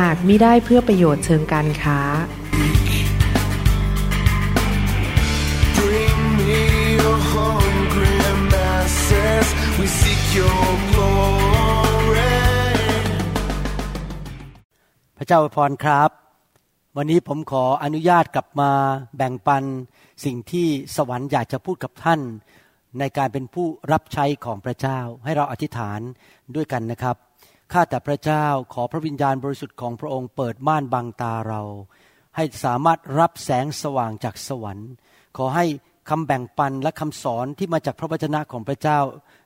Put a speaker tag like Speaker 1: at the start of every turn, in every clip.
Speaker 1: หากมิได้เพื่อประโยชน์เชิงการค้า
Speaker 2: Bring me your hungry masses. We seek your glory.
Speaker 3: พระเจ้าอวยพรครับ วันนี้ผมขออนุญาตกลับมาแบ่งปันสิ่งที่สวรรค์อยากจะพูดกับท่านในการเป็นผู้รับใช้ของพระเจ้า ให้เราอธิษฐานด้วยกันนะครับ ข้าแต่พระเจ้าขอพระวิญญาณบริสุทธิ์ของพระองค์เปิดม่านบังตาเรา ให้สามารถรับแสงสว่างจากสวรรค์ ขอให้คำแบ่งปันและคำสอนที่มาจากพระวจนะของพระเจ้า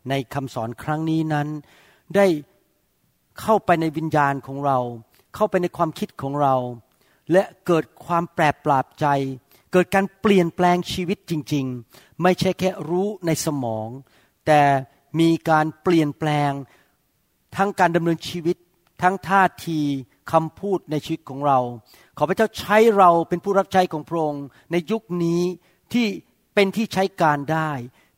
Speaker 3: ในคำสอนครั้งนี้นั้น ได้เข้าไปในวิญญาณของเรา เข้าไปในความคิดของเรา และเกิดความแปรปรบใจ เกิดการเปลี่ยนแปลงชีวิตจริง ๆ ไม่ใช่แค่รู้ในสมอง แต่มีการเปลี่ยนแปลง ทั้งการดำเนินชีวิต ทั้งท่าทีคำพูดในชีวิตของเรา ขอพระเจ้าใช้เราเป็นผู้รับใช้ของพระองค์ในยุคนี้ที่เป็นที่ใช้การได้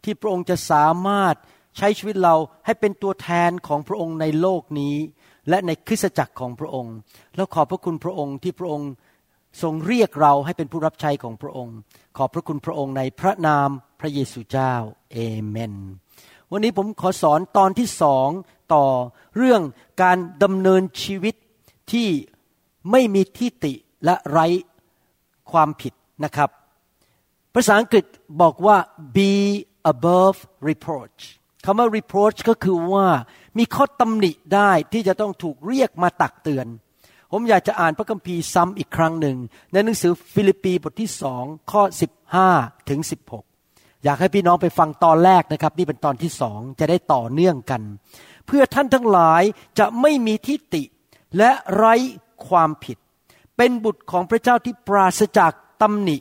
Speaker 3: ที่พระองค์จะสามารถใช้ชีวิตเราให้เป็นตัวแทนของพระองค์ในโลกนี้ และในคริสตจักรของพระองค์ แล้วขอบพระคุณพระองค์ที่พระองค์ทรงเรียกเราให้เป็นผู้รับใช้ของพระองค์ ขอบพระคุณพระองค์ในพระนามพระเยซูเจ้า เอเมน วันนี้ผมขอสอนตอนที่สองต่อเรื่องการดำเนินชีวิตที่ไม่มีที่ติและไร้ความผิดนะครับ ภาษาอังกฤษบอกว่า be above reproach คำว่า reproach ก็คือว่ามีข้อตำหนิได้ที่จะต้องถูกเรียกมาตักเตือน ผมอยากจะอ่านพระคัมภีร์ซ้ำอีกครั้งหนึ่ง ในหนังสือฟิลิปปีบทที่สองข้อ 15 ถึง 16 อยากให้พี่น้องไปฟังตอนแรกนะครับ นี่เป็นตอนที่สองจะได้ต่อเนื่องกัน เพื่อท่านทั้งหลายจะไม่มีทิฏฐิและไร้ความผิด เป็นบุตรของพระเจ้าที่ปราศจากตำหนิ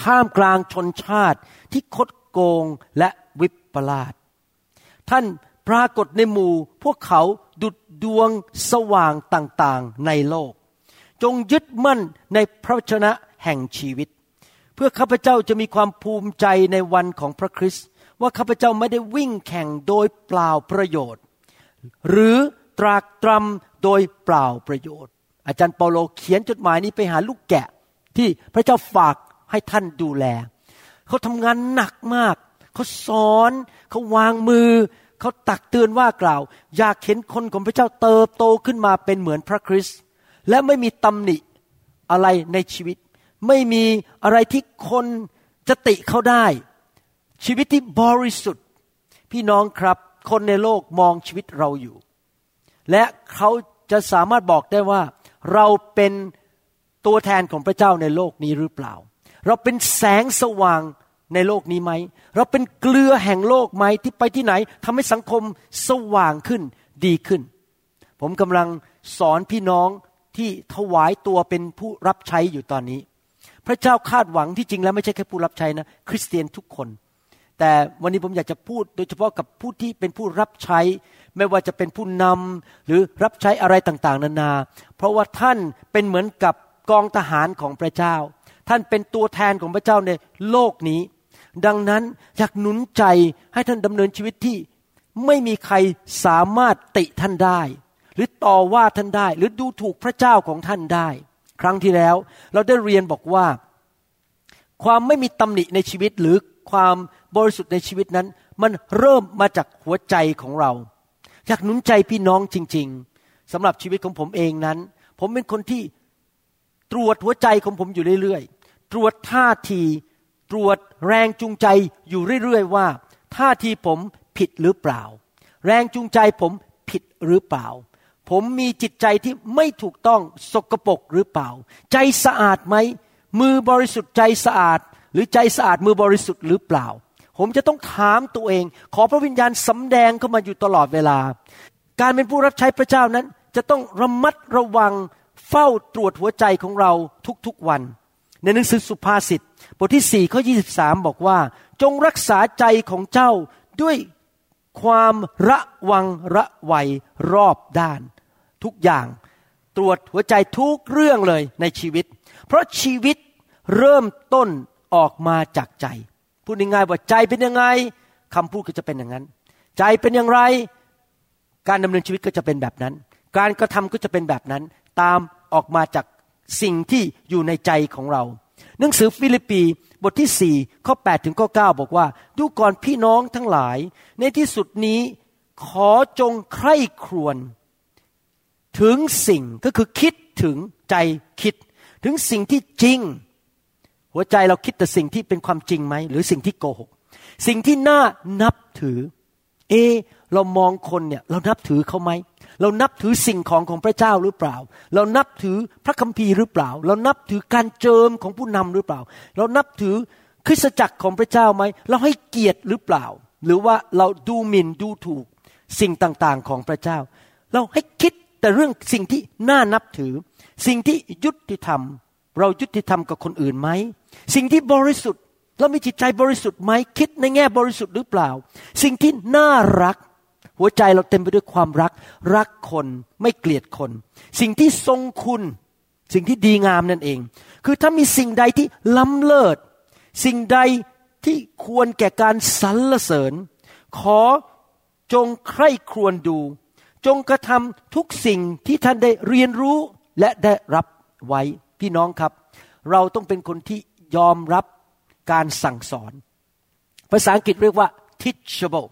Speaker 3: ท่ามกลางชนชาติที่คดโกงและวิปลาสท่านปรากฏในหมู่พวกเขาดุดดวงสว่างต่างๆในโลก จงยึดมั่นในพระวจนะแห่งชีวิต เพื่อข้าพเจ้าจะมีความภูมิใจในวันของพระคริสต์ว่าข้าพเจ้าไม่ได้วิ่งแข่งโดยเปล่าประโยชน์ หรือตรากตรำโดยเปล่าประโยชน์ อาจารย์เปาโลเขียนจดหมายนี้ไปหาลูกแกะ ที่พระเจ้าฝากให้ท่านดูแล เขาทำงานหนักมาก เขาสอนเขาวางมือ เขาตักเตือนว่ากล่าว อยากเห็นคนของพระเจ้าเติบโตขึ้นมาเป็นเหมือนพระคริสต์และไม่มีตำหนิอะไรในชีวิต ไม่มีอะไรที่คนจะติเขาได้ ชีวิตที่บริสุทธิ์ พี่น้องครับ คนในโลกมองชีวิตเราอยู่ และเขาจะสามารถบอกได้ว่า เราเป็นตัวแทนของพระเจ้าในโลกนี้หรือเปล่า เราเป็นแสงสว่างในโลกนี้ไหม เราเป็นเกลือแห่งโลกไหมที่ไปที่ไหนทำให้สังคมสว่างขึ้นดีขึ้น ผมกำลังสอนพี่น้องที่ถวายตัวเป็นผู้รับใช้อยู่ตอนนี้ พระเจ้าคาดหวังที่จริงแล้วไม่ใช่แค่ผู้รับใช้นะ คริสเตียนทุกคน แต่วันนี้ผมอยากจะพูดโดยเฉพาะกับผู้ที่เป็นผู้รับใช้ ไม่ว่าจะเป็นผู้นำหรือรับใช้อะไรต่างๆ นานา เพราะว่าท่านเป็นเหมือนกับกองทหารของพระเจ้า ท่านเป็นตัวแทนของพระเจ้าในโลกนี้ ดังนั้นอยากหนุนใจให้ท่านดำเนินชีวิตที่ไม่มีใครสามารถติท่านได้ หรือต่อว่าท่านได้ หรือดูถูกพระเจ้าของท่านได้ ครั้งที่แล้ว เราได้เรียนบอกว่า ความไม่มีตำหนิในชีวิตหรือความบริสุทธิ์ในชีวิตนั้น มันเริ่มมาจากหัวใจของเรา อยากหนุนใจพี่น้องจริง ๆสำหรับชีวิตของผมเองนั้น ผมเป็นคนที่ตรวจหัวใจของผมอยู่เรื่อยๆ ตรวจท่าที ตรวจแรงจูงใจอยู่เรื่อยๆว่าท่าทีผมผิดหรือเปล่า แรงจูงใจผมผิดหรือเปล่า ผมมีจิตใจที่ไม่ถูกต้องสกปรกหรือเปล่า ใจสะอาดไหม มือบริสุทธิ์ใจสะอาด หรือใจสะอาดมือบริสุทธิ์หรือเปล่า ผมจะต้องถามตัวเอง ขอพระวิญญาณสำแดงเข้ามาอยู่ตลอดเวลา การเป็นผู้รับใช้พระเจ้านั้น จะต้องระมัดระวังเฝ้าตรวจหัวใจของเราทุกๆวัน ในหนังสือสุภาษิตบทที่4ข้อ23บอกว่า จงรักษาใจของเจ้าด้วยความระวังระไวยรอบด้าน ทุกอย่าง ตรวจหัวใจทุกเรื่องเลยในชีวิต เพราะชีวิตเริ่มต้นออกมาจากใจ พูดง่ายๆว่าใจเป็นยังไงคำพูดก็จะเป็นอย่างนั้น ใจเป็นอย่างไร การดำเนินชีวิตก็จะเป็นแบบนั้น การกระทำก็จะเป็นแบบนั้น ตามออกมาจากสิ่งที่อยู่ในใจของเรา หนังสือฟิลิปปีบทที่4ข้อ8ถึงข้อ9บอกว่า ดูก่อนพี่น้องทั้งหลาย ในที่สุดนี้ขอจงใคร่ครวญ ถึงสิ่งก็คือคิดถึงใจคิด ถึงสิ่งที่จริง หัวใจเราคิดแต่สิ่งที่เป็นความจริงไหม หรือสิ่งที่โกหก สิ่งที่น่านับถือ เอ เรามองคนเนี่ยเรานับถือเขาไหมเรานับถือสิ่งของของพระเจ้าหรือเปล่า เรานับถือพระคัมภีร์หรือเปล่า เรานับถือการเจิมของผู้นำหรือเปล่า เรานับถือคริสตจักรของพระเจ้าไหม เราให้เกียรติหรือเปล่า หรือว่าเราดูหมิ่นดูถูกสิ่งต่างๆของพระเจ้า เราให้คิด แต่เรื่องสิ่งที่น่านับถือ สิ่งที่ยุติธรรม เรายุติธรรมกับคนอื่นไหม สิ่งที่บริสุทธิ์เรามีจิตใจบริสุทธิ์ไหมคิดในแง่บริสุทธิ์หรือเปล่า สิ่งที่น่ารัก หัวใจเราเต็มไปด้วยความรัก รักคนไม่เกลียดคน สิ่งที่ทรงคุณ สิ่งที่ดีงามนั่นเอง คือถ้ามีสิ่งใดที่ล้ำเลิศ สิ่งใดที่ควรแก่การสรรเสริญ ขอจงใคร่ครวญดู จงกระทำทุกสิ่งที่ท่านได้เรียนรู้และได้รับไว้พี่น้องครับ เราต้องเป็นคนที่ยอมรับการสั่งสอน ภาษาอังกฤษเรียกว่า teachable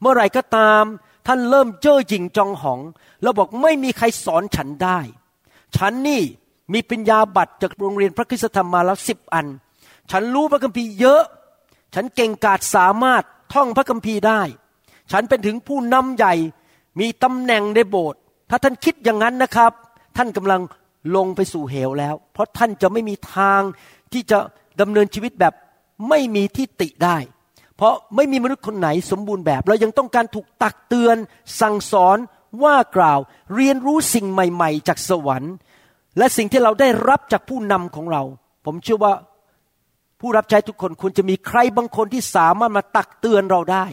Speaker 3: เมื่อไหร่ก็ตามท่านเริ่มเจ้อหยิ่งจองหอง แล้วบอกไม่มีใครสอนฉันได้ ฉันนี่มีปัญญาบัตรจากโรงเรียนพระคุณธรรมมาแล้วสิบอัน ฉันรู้พระคัมภีร์เยอะ ฉันเก่งกาจสามารถท่องพระคัมภีร์ได้ ฉันเป็นถึงผู้นำใหญ่ มีตำแหน่งในโบสถ์ถ้าท่านคิดอย่างนั้นนะครับ ท่านกำลังลงไปสู่เหวแล้ว เพราะท่านจะไม่มีทางที่จะดำเนินชีวิตแบบไม่มีที่ติได้ เพราะไม่มีมนุษย์คนไหนสมบูรณ์แบบ เรายังต้องการถูกตักเตือน สั่งสอนว่ากล่าว เรียนรู้สิ่งใหม่ ๆ จากสวรรค์ และสิ่งที่เราได้รับจากผู้นำของเรา ผมเชื่อว่าผู้รับใช้ทุกคนควรจะมีใครบางคนที่สามารถมาตักเตือนเราได้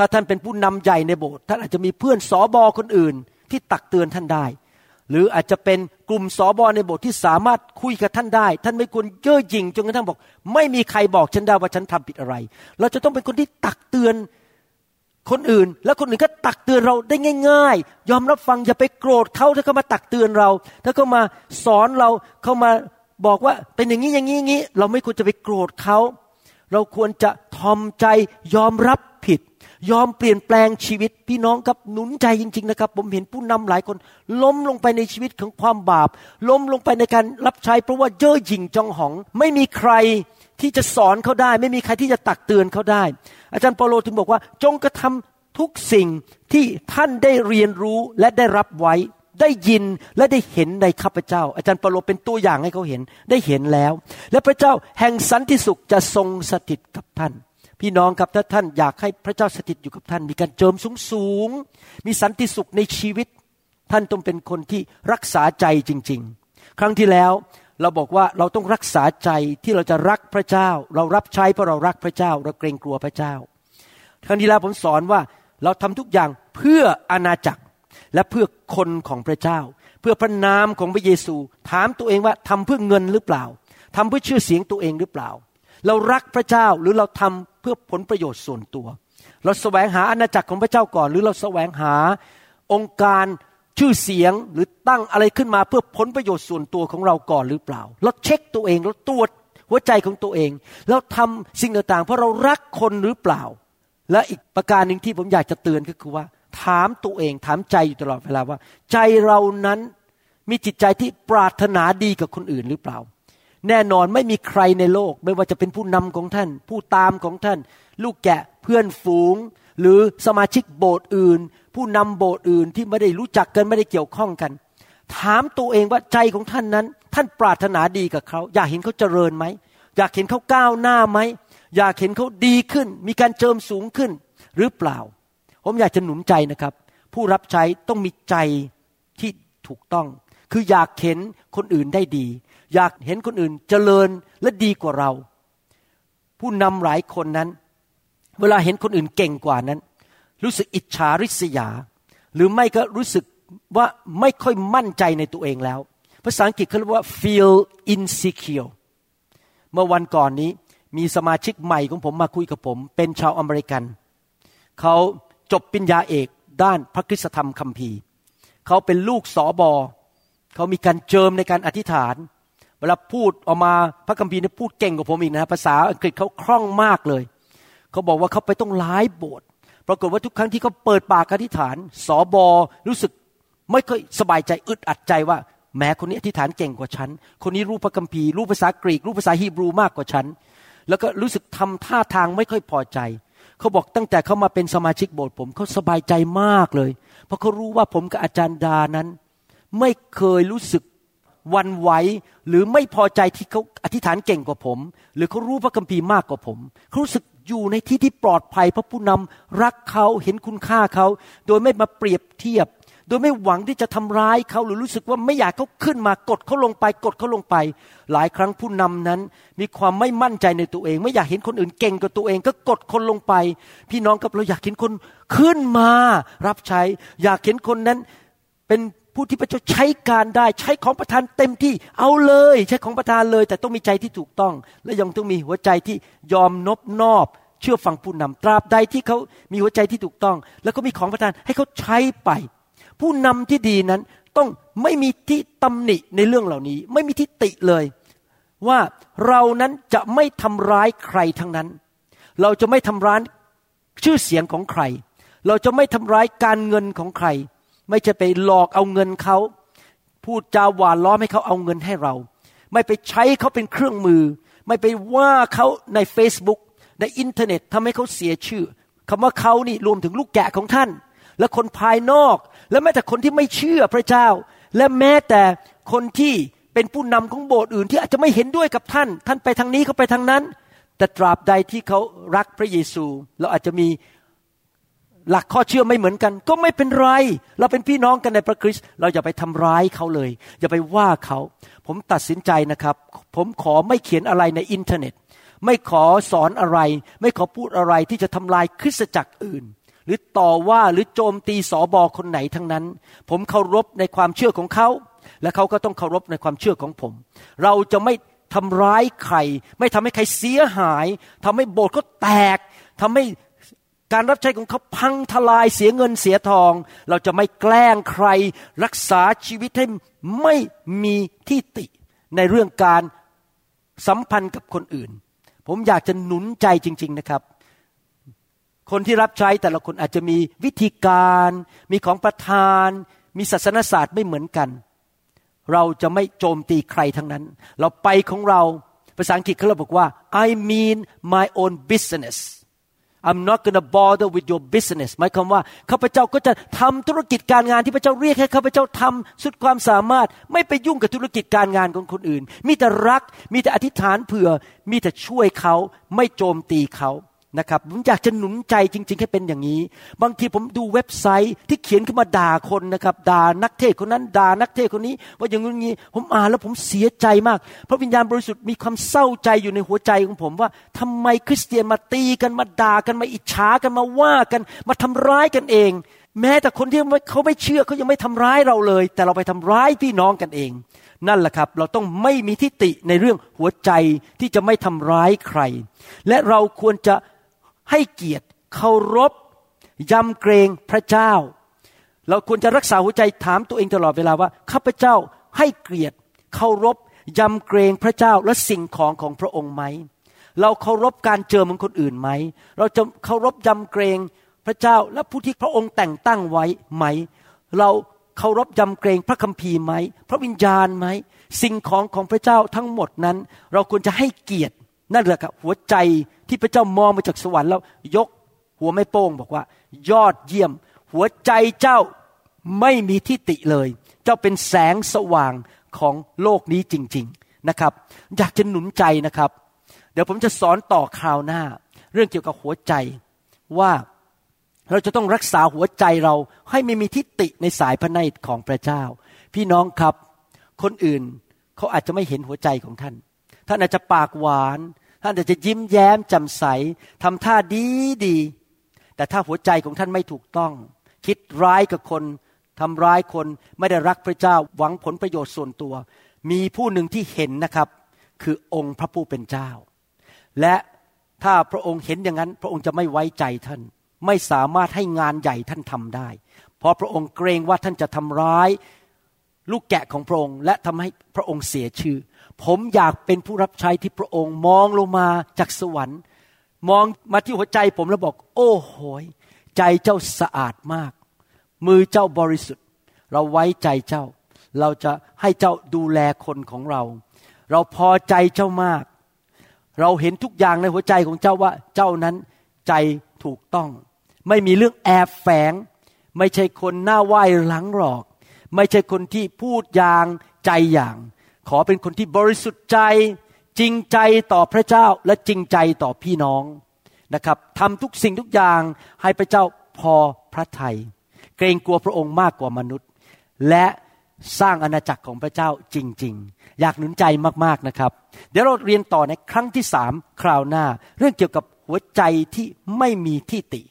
Speaker 3: ถ้าท่านเป็นผู้นำใหญ่ในโบสถ์ท่านอาจจะมีเพื่อนสอบอคนอื่น ที่ตักเตือนท่านได้ หรืออาจจะเป็นกลุ่มสอบอในโบสถ์ที่สามารถคุยกับท่านได้ ท่านไม่ควรเย่อหยิ่งจนกระทั่งบอก ไม่มีใครบอกฉันได้ว่าฉันทำผิดอะไร เราจะต้องเป็นคนที่ตักเตือนคนอื่น แล้วคนอื่นก็ตักเตือนเราได้ง่าย ๆ ยอมรับฟังอย่าไปโกรธเขาถ้าเขามาตักเตือนเรา ถ้าเขามาสอนเราเขามาบอกว่าเป็นอย่างนี้อย่างนี้อย่างนี้ เราไม่ควรจะไปโกรธเขา เราควรจะทอมใจยอมรับผิด ยอมเปลี่ยนแปลงชีวิตพี่น้องครับหนุนใจจริง ๆ นะครับ ผมเห็นผู้นำหลายคน ล้มลงไปในชีวิตของความบาป ล้มลงไปในการรับใช้ เพราะว่าเย่อหยิ่งจองหอง ไม่มีใครที่จะสอนเขาได้ ไม่มีใครที่จะตักเตือนเขาได้ อาจารย์เปโลถึงบอกว่า จงกระทำทุกสิ่งที่ท่านได้เรียนรู้และได้รับไว้ได้ยินและได้เห็นในข้าพเจ้า อาจารย์เปโลเป็นตัวอย่างให้เขาเห็นได้เห็นแล้ว และพระเจ้าแห่งสันติสุขจะทรงสถิตกับท่าน พี่น้องครับถ้าท่านอยากให้พระเจ้าสถิตอยู่กับท่าน มีการเจิมสูงสูง มีสันติสุขในชีวิต ท่านต้องเป็นคนที่รักษาใจจริง ๆ ครั้งที่แล้วเราบอกว่าเราต้องรักษาใจที่เราจะรักพระเจ้า เรารับใช้เพราะเรารักพระเจ้า เราเกรงกลัวพระเจ้า ครั้งที่แล้วผมสอนว่าเราทำทุกอย่างเพื่ออาณาจักรและเพื่อคนของพระเจ้า เพื่อพระนามของพระเยซู ถามตัวเองว่าทำเพื่อเงินหรือเปล่าทำเพื่อชื่อเสียงตัวเองหรือเปล่า เรารักพระเจ้าหรือเราทำ เพื่อผลประโยชน์ส่วนตัว เราแสวงหาอาณาจักรของพระเจ้าก่อน หรือเราแสวงหาองค์การชื่อเสียงหรือตั้งอะไรขึ้นมาเพื่อผลประโยชน์ส่วนตัวของเราก่อนหรือเปล่า เราเช็คตัวเองเราตรวจหัวใจของตัวเองเราทำสิ่งต่างๆ เพราะเรารักคนหรือเปล่า และอีกประการหนึ่งที่ผมอยากจะเตือนก็คือว่า ถามตัวเองถามใจอยู่ตลอดเวลาว่า ใจเรานั้นมีจิตใจที่ปรารถนาดีกับคนอื่นหรือเปล่า แน่นอนไม่มีใครในโลก ไม่ว่าจะเป็นผู้นำของท่าน ผู้ตามของท่าน ลูกแกะเพื่อนฝูง หรือสมาชิกโบสถ์อื่น ผู้นำโบสถ์อื่นที่ไม่ได้รู้จักกันไม่ได้เกี่ยวข้องกัน ถามตัวเองว่าใจของท่านนั้น ท่านปรารถนาดีกับเขา อยากเห็นเขาเจริญไหมอยากเห็นเขาก้าวหน้าไหมอยากเห็นเขาดีขึ้น มีการเจิมสูงขึ้นหรือเปล่า ผมอยากจะหนุนใจนะครับ ผู้รับใช้ต้องมีใจที่ถูกต้อง คืออยากเห็นคนอื่นได้ดี อยากเห็นคนอื่นเจริญและดีกว่าเรา ผู้นำหลายคนนั้น เวลาเห็นคนอื่นเก่งกว่านั้น รู้สึกอิจฉาริษยา หรือไม่ก็รู้สึกว่าไม่ค่อยมั่นใจในตัวเองแล้ว ภาษาอังกฤษเขาเรียกว่า feel insecure เมื่อวันก่อนนี้มีสมาชิกใหม่ของผมมาคุยกับผม เป็นชาวอเมริกัน เขาจบปริญญาเอกด้านพระคุณธรรมคัมภีร์ เขาเป็นลูกสอบอเขามีการเจิมในการอธิษฐาน เวลาพูดออกมาพระคัมภีร์นี่พูดเก่งกว่าผมอีกนะภาษาอังกฤษเขาคล่องมากเลย เขาบอกว่าเขาไปต้องร้ายโบสถ์ปรากฏว่าทุกครั้งที่เขาเปิดปากอธิษฐานสอบอรู้สึกไม่ค่อยสบายใจอึดอัดใจว่าแม้คนนี้อธิษฐานเก่งกว่าฉัน คนนี้รู้พระคัมภีร์รู้ภาษากรีกรู้ภาษาฮีบรูมากกว่าฉัน แล้วก็รู้สึกทำท่าทางไม่ค่อยพอใจ เขาบอกตั้งแต่เขามาเป็นสมาชิกโบสถ์ผมเขาสบายใจมากเลย เพราะเขารู้ว่าผมกับอาจารย์ดานั้น ไม่เคยรู้สึก วันไหวหรือไม่พอใจที่เขาอธิษฐานเก่งกว่าผม หรือเขารู้พระคัมภีร์มากกว่าผมเขารู้สึกอยู่ในที่ที่ปลอดภัยเพราะผู้นำรักเขาเห็นคุณค่าเขา โดยไม่มาเปรียบเทียบ โดยไม่หวังที่จะทำร้ายเขาหรือรู้สึกว่าไม่อยากเขาขึ้นมากดเขาลงไปกดเขาลงไป หลายครั้งผู้นำนั้น มีความไม่มั่นใจในตัวเอง ไม่อยากเห็นคนอื่นเก่งกว่าตัวเอง ก็กดคนลงไป พี่น้องกับเราอยากเห็นคนขึ้นมา รับใช้ อยากเห็นคนนั้นเป็น ผู้ที่พระเจ้าใช้การได้ใช้ของประทานเต็มที่เอาเลย ใช้ของประทานเลย แต่ต้องมีใจที่ถูกต้อง และยังต้องมีหัวใจที่ยอมนบนอบเชื่อฟังผู้นำตราบใดที่เขามีหัวใจที่ถูกต้อง แล้วก็มีของประทานให้เขาใช้ไป ผู้นำที่ดีนั้นต้องไม่มีที่ตำหนิในเรื่องเหล่านี้ ไม่มีที่ติเลย ว่าเรานั้นจะไม่ทำร้ายใครทั้งนั้น เราจะไม่ทำร้ายชื่อเสียงของใคร เราจะไม่ทำร้ายการเงินของใคร ไม่จะไปหลอกเอาเงินเขา พูดจาหวานล้อมให้เขาเอาเงินให้เรา ไม่ไปใช้เขาเป็นเครื่องมือ ไม่ไปว่าเขาใน Facebook ในอินเทอร์เน็ตทำให้เขาเสียชื่อคำว่าเขานี่รวมถึงลูกแกะของท่าน และคนภายนอก และแม้แต่คนที่ไม่เชื่อพระเจ้า และแม้แต่คนที่เป็นผู้นำของโบสถ์อื่นที่อาจจะไม่เห็นด้วยกับท่าน ท่านไปทางนี้เขาไปทางนั้น แต่ตราบใดที่เขารักพระเยซู เราอาจจะมี หลักข้อเชื่อไม่เหมือนกัน ก็ไม่เป็นไร เราเป็นพี่น้องกันในพระคริสต์เราอย่าไปทำร้ายเขาเลย อย่าไปว่าเขา ผมตัดสินใจนะครับ ผมขอไม่เขียนอะไรในอินเทอร์เน็ต ไม่ขอสอนอะไร ไม่ขอพูดอะไรที่จะทำลายคริสตจักรอื่น หรือต่อว่าหรือโจมตีสอบอคนไหนทั้งนั้น ผมเคารพในความเชื่อของเขา และเขาก็ต้องเคารพในความเชื่อของผม เราจะไม่ทำร้ายใคร ไม่ทำให้ใครเสียหายทำให้โบสถ์เขาแตกทำให้ การรับใช้ของเขาพังทลายเสียเงินเสียทอง เราจะไม่แกล้งใครรักษาชีวิตให้ไม่มีที่ติ ในเรื่องการสัมพันธ์กับคนอื่น ผมอยากจะหนุนใจจริง ๆนะครับ คนที่รับใช้แต่ละคนอาจจะมีวิธีการ มีของประทาน มีศาสนศาสตร์ไม่เหมือนกัน เราจะไม่โจมตีใครทั้งนั้น เราไปของเราภาษาอังกฤษเขาบอกว่า I mean my own business I'm not gonna bother with your business หมายความว่าข้าพเจ้าก็จะทำธุรกิจการงานที่พระเจ้าเรียกให้ข้าพเจ้าทำสุดความสามารถ ไม่ไปยุ่งกับธุรกิจการงานของคนอื่น มีแต่รัก มีแต่อธิษฐานเผื่อ มีแต่ช่วยเขา ไม่โจมตีเขา นะครับผมอยากจะหนุนใจจริง ๆ ให้เป็นอย่างนี้ บางทีผมดูเว็บไซต์ที่เขียนขึ้นมาด่าคนนะครับด่านักเทศคนนั้นด่านักเทศคนนี้ ว่าอย่างนี้ผมอ่านแล้วผมเสียใจมาก พระวิญญาณบริสุทธิ์มีความเศร้าใจอยู่ในหัวใจของผมว่าทำไมคริสเตียนมาตีกันมาด่ากันมาอิจฉากันมาว่ากันมาทำร้ายกันเอง แม้แต่คนที่เขาไม่เชื่อเขายังไม่ทำร้ายเราเลย แต่เราไปทำร้ายพี่น้องกันเอง นั่นแหละครับ เราต้องไม่มีทิฏฐิในเรื่องหัวใจที่จะไม่ทำร้ายใคร และเราควรจะ ให้เกียรติเคารพยำเกรงพระเจ้า เราควรจะรักษาหัวใจถามตัวเองตลอดเวลาว่าข้าพเจ้าให้เกียรติเคารพยำเกรงพระเจ้าและสิ่งของของพระองค์ไหม เราเคารพการเจอของคนอื่นไหม เราจะเคารพยำเกรงพระเจ้าและผู้ที่พระองค์แต่งตั้งไว้ไหม เราเคารพยำเกรงพระคัมภีร์ไหม พระวิญญาณไหม สิ่งของของพระเจ้าทั้งหมดนั้น เราควรจะให้เกียรติ นั่นแหละครับหัวใจที่พระเจ้ามองมาจากสวรรค์แล้วยกหัวไม่โป้งบอกว่า ยอดเยี่ยม หัวใจเจ้าไม่มีที่ติเลย เจ้าเป็นแสงสว่างของโลกนี้จริง ๆนะครับ อยากจะหนุนใจนะครับ เดี๋ยวผมจะสอนต่อคราวหน้า เรื่องเกี่ยวกับหัวใจว่าเราจะต้องรักษาหัวใจเราให้ไม่มีทิฏฐิในสายพระเนตรของพระเจ้า พี่น้องครับ คนอื่นเขาอาจจะไม่เห็นหัวใจของท่าน ท่านอาจจะปากหวาน ท่านอาจจะยิ้มแย้มแจ่มใสทำท่าดีดี แต่ถ้าหัวใจของท่านไม่ถูกต้อง คิดร้ายกับคนทำร้ายคนไม่ได้รักพระเจ้าหวังผลประโยชน์ส่วนตัว มีผู้หนึ่งที่เห็นนะครับ คือองค์พระผู้เป็นเจ้า และถ้าพระองค์เห็นอย่างนั้น พระองค์จะไม่ไว้ใจท่าน ไม่สามารถให้งานใหญ่ท่านทำได้ เพราะพระองค์เกรงว่าท่านจะทำร้าย ลูกแกะของพระองค์ และทำให้พระองค์เสียชื่อ ผมอยากเป็นผู้รับใช้ที่พระองค์มองลงมาจากสวรรค์ มองมาที่หัวใจผมแล้วบอก โอ้โหยใจเจ้าสะอาดมาก มือเจ้าบริสุทธิ์ เราไว้ใจเจ้า เราจะให้เจ้าดูแลคนของเรา เราพอใจเจ้ามาก เราเห็นทุกอย่างในหัวใจของเจ้าว่าเจ้านั้นใจถูกต้อง ไม่มีเรื่องแอบแฝง ไม่ใช่คนหน้าไหว้หลังหลอก ไม่ใช่คนที่พูดอย่างใจอย่าง ขอเป็นคนที่บริสุทธิ์ใจ จริงใจต่อพระเจ้าและจริงใจต่อพี่น้องนะครับทำทุกสิ่งทุกอย่างให้พระเจ้าพอพระทัยเกรงกลัวพระองค์มากกว่ามนุษย์ และสร้างอาณาจักรของพระเจ้าจริง ๆ อยากหนุนใจมากๆนะครับ เดี๋ยวเราเรียนต่อในครั้งที่สามคราวหน้า เรื่องเกี่ยวกับหัวใจที่ไม่มีที่ติ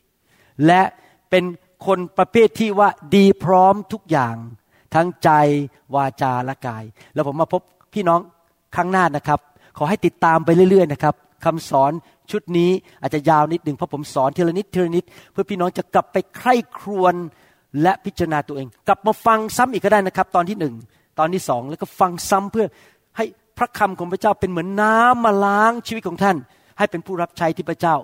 Speaker 3: และเป็นคนประเภทที่ว่าดีพร้อมทุกอย่าง ทั้งใจวาจาและกาย แล้วผมมาพบพี่น้องครั้งหน้านะครับ ขอให้ติดตามไปเรื่อยๆนะครับคำสอนชุดนี้อาจจะยาวนิดหนึ่งเพราะผมสอนทีละนิดทีละนิด เพื่อพี่น้องจะกลับไปใคร่ครวญและพิจารณาตัวเอง กลับมาฟังซ้ำอีกก็ได้นะครับ ตอนที่หนึ่งตอนที่สองแล้วก็ฟังซ้ำเพื่อให้พระคำของพระเจ้าเป็นเหมือนน้ำมาล้างชีวิตของท่าน ให้เป็นผู้รับใช้ที่พระเจ้า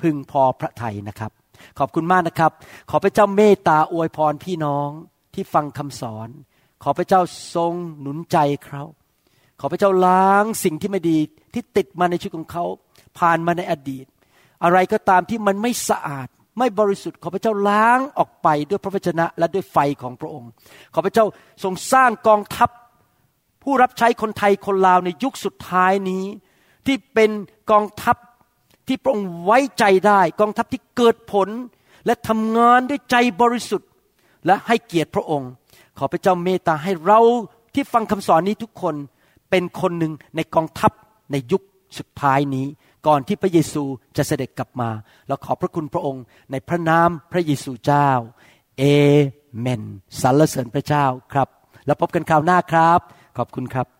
Speaker 3: พึงพอพระทัยนะครับ ขอบคุณมากนะครับ ขอพระเจ้าเมตตาอวยพรพี่น้อง ที่ฟังคำสอน ขอพระเจ้าทรงหนุนใจเขาขอพระเจ้าล้างสิ่งที่ไม่ดีที่ติดมาในชีวิตของเขา ผ่านมาในอดีต อะไรก็ตามที่มันไม่สะอาด ไม่บริสุทธิ์ขอพระเจ้าล้างออกไปด้วยพระวจนะและด้วยไฟของพระองค์ ขอพระเจ้าทรงสร้างกองทัพ ผู้รับใช้คนไทยคนลาวในยุคสุดท้ายนี้ ที่เป็นกองทัพที่พระองค์ไว้ใจได้ กองทัพที่เกิดผลและทำงานด้วยใจบริสุทธิ์ และให้เกียรติพระองค์ ขอพระเจ้าเมตตาให้เราที่ฟังคำสอนนี้ทุกคนเป็นคนหนึ่งในกองทัพในยุคสุดท้ายนี้ ก่อนที่พระเยซูจะเสด็จกลับมาเราขอบพระคุณพระองค์ในพระนามพระเยซูเจ้าเอเมนสรรเสริญพระเจ้าครับ แล้วพบกันคราวหน้าครับ ขอบคุณครับ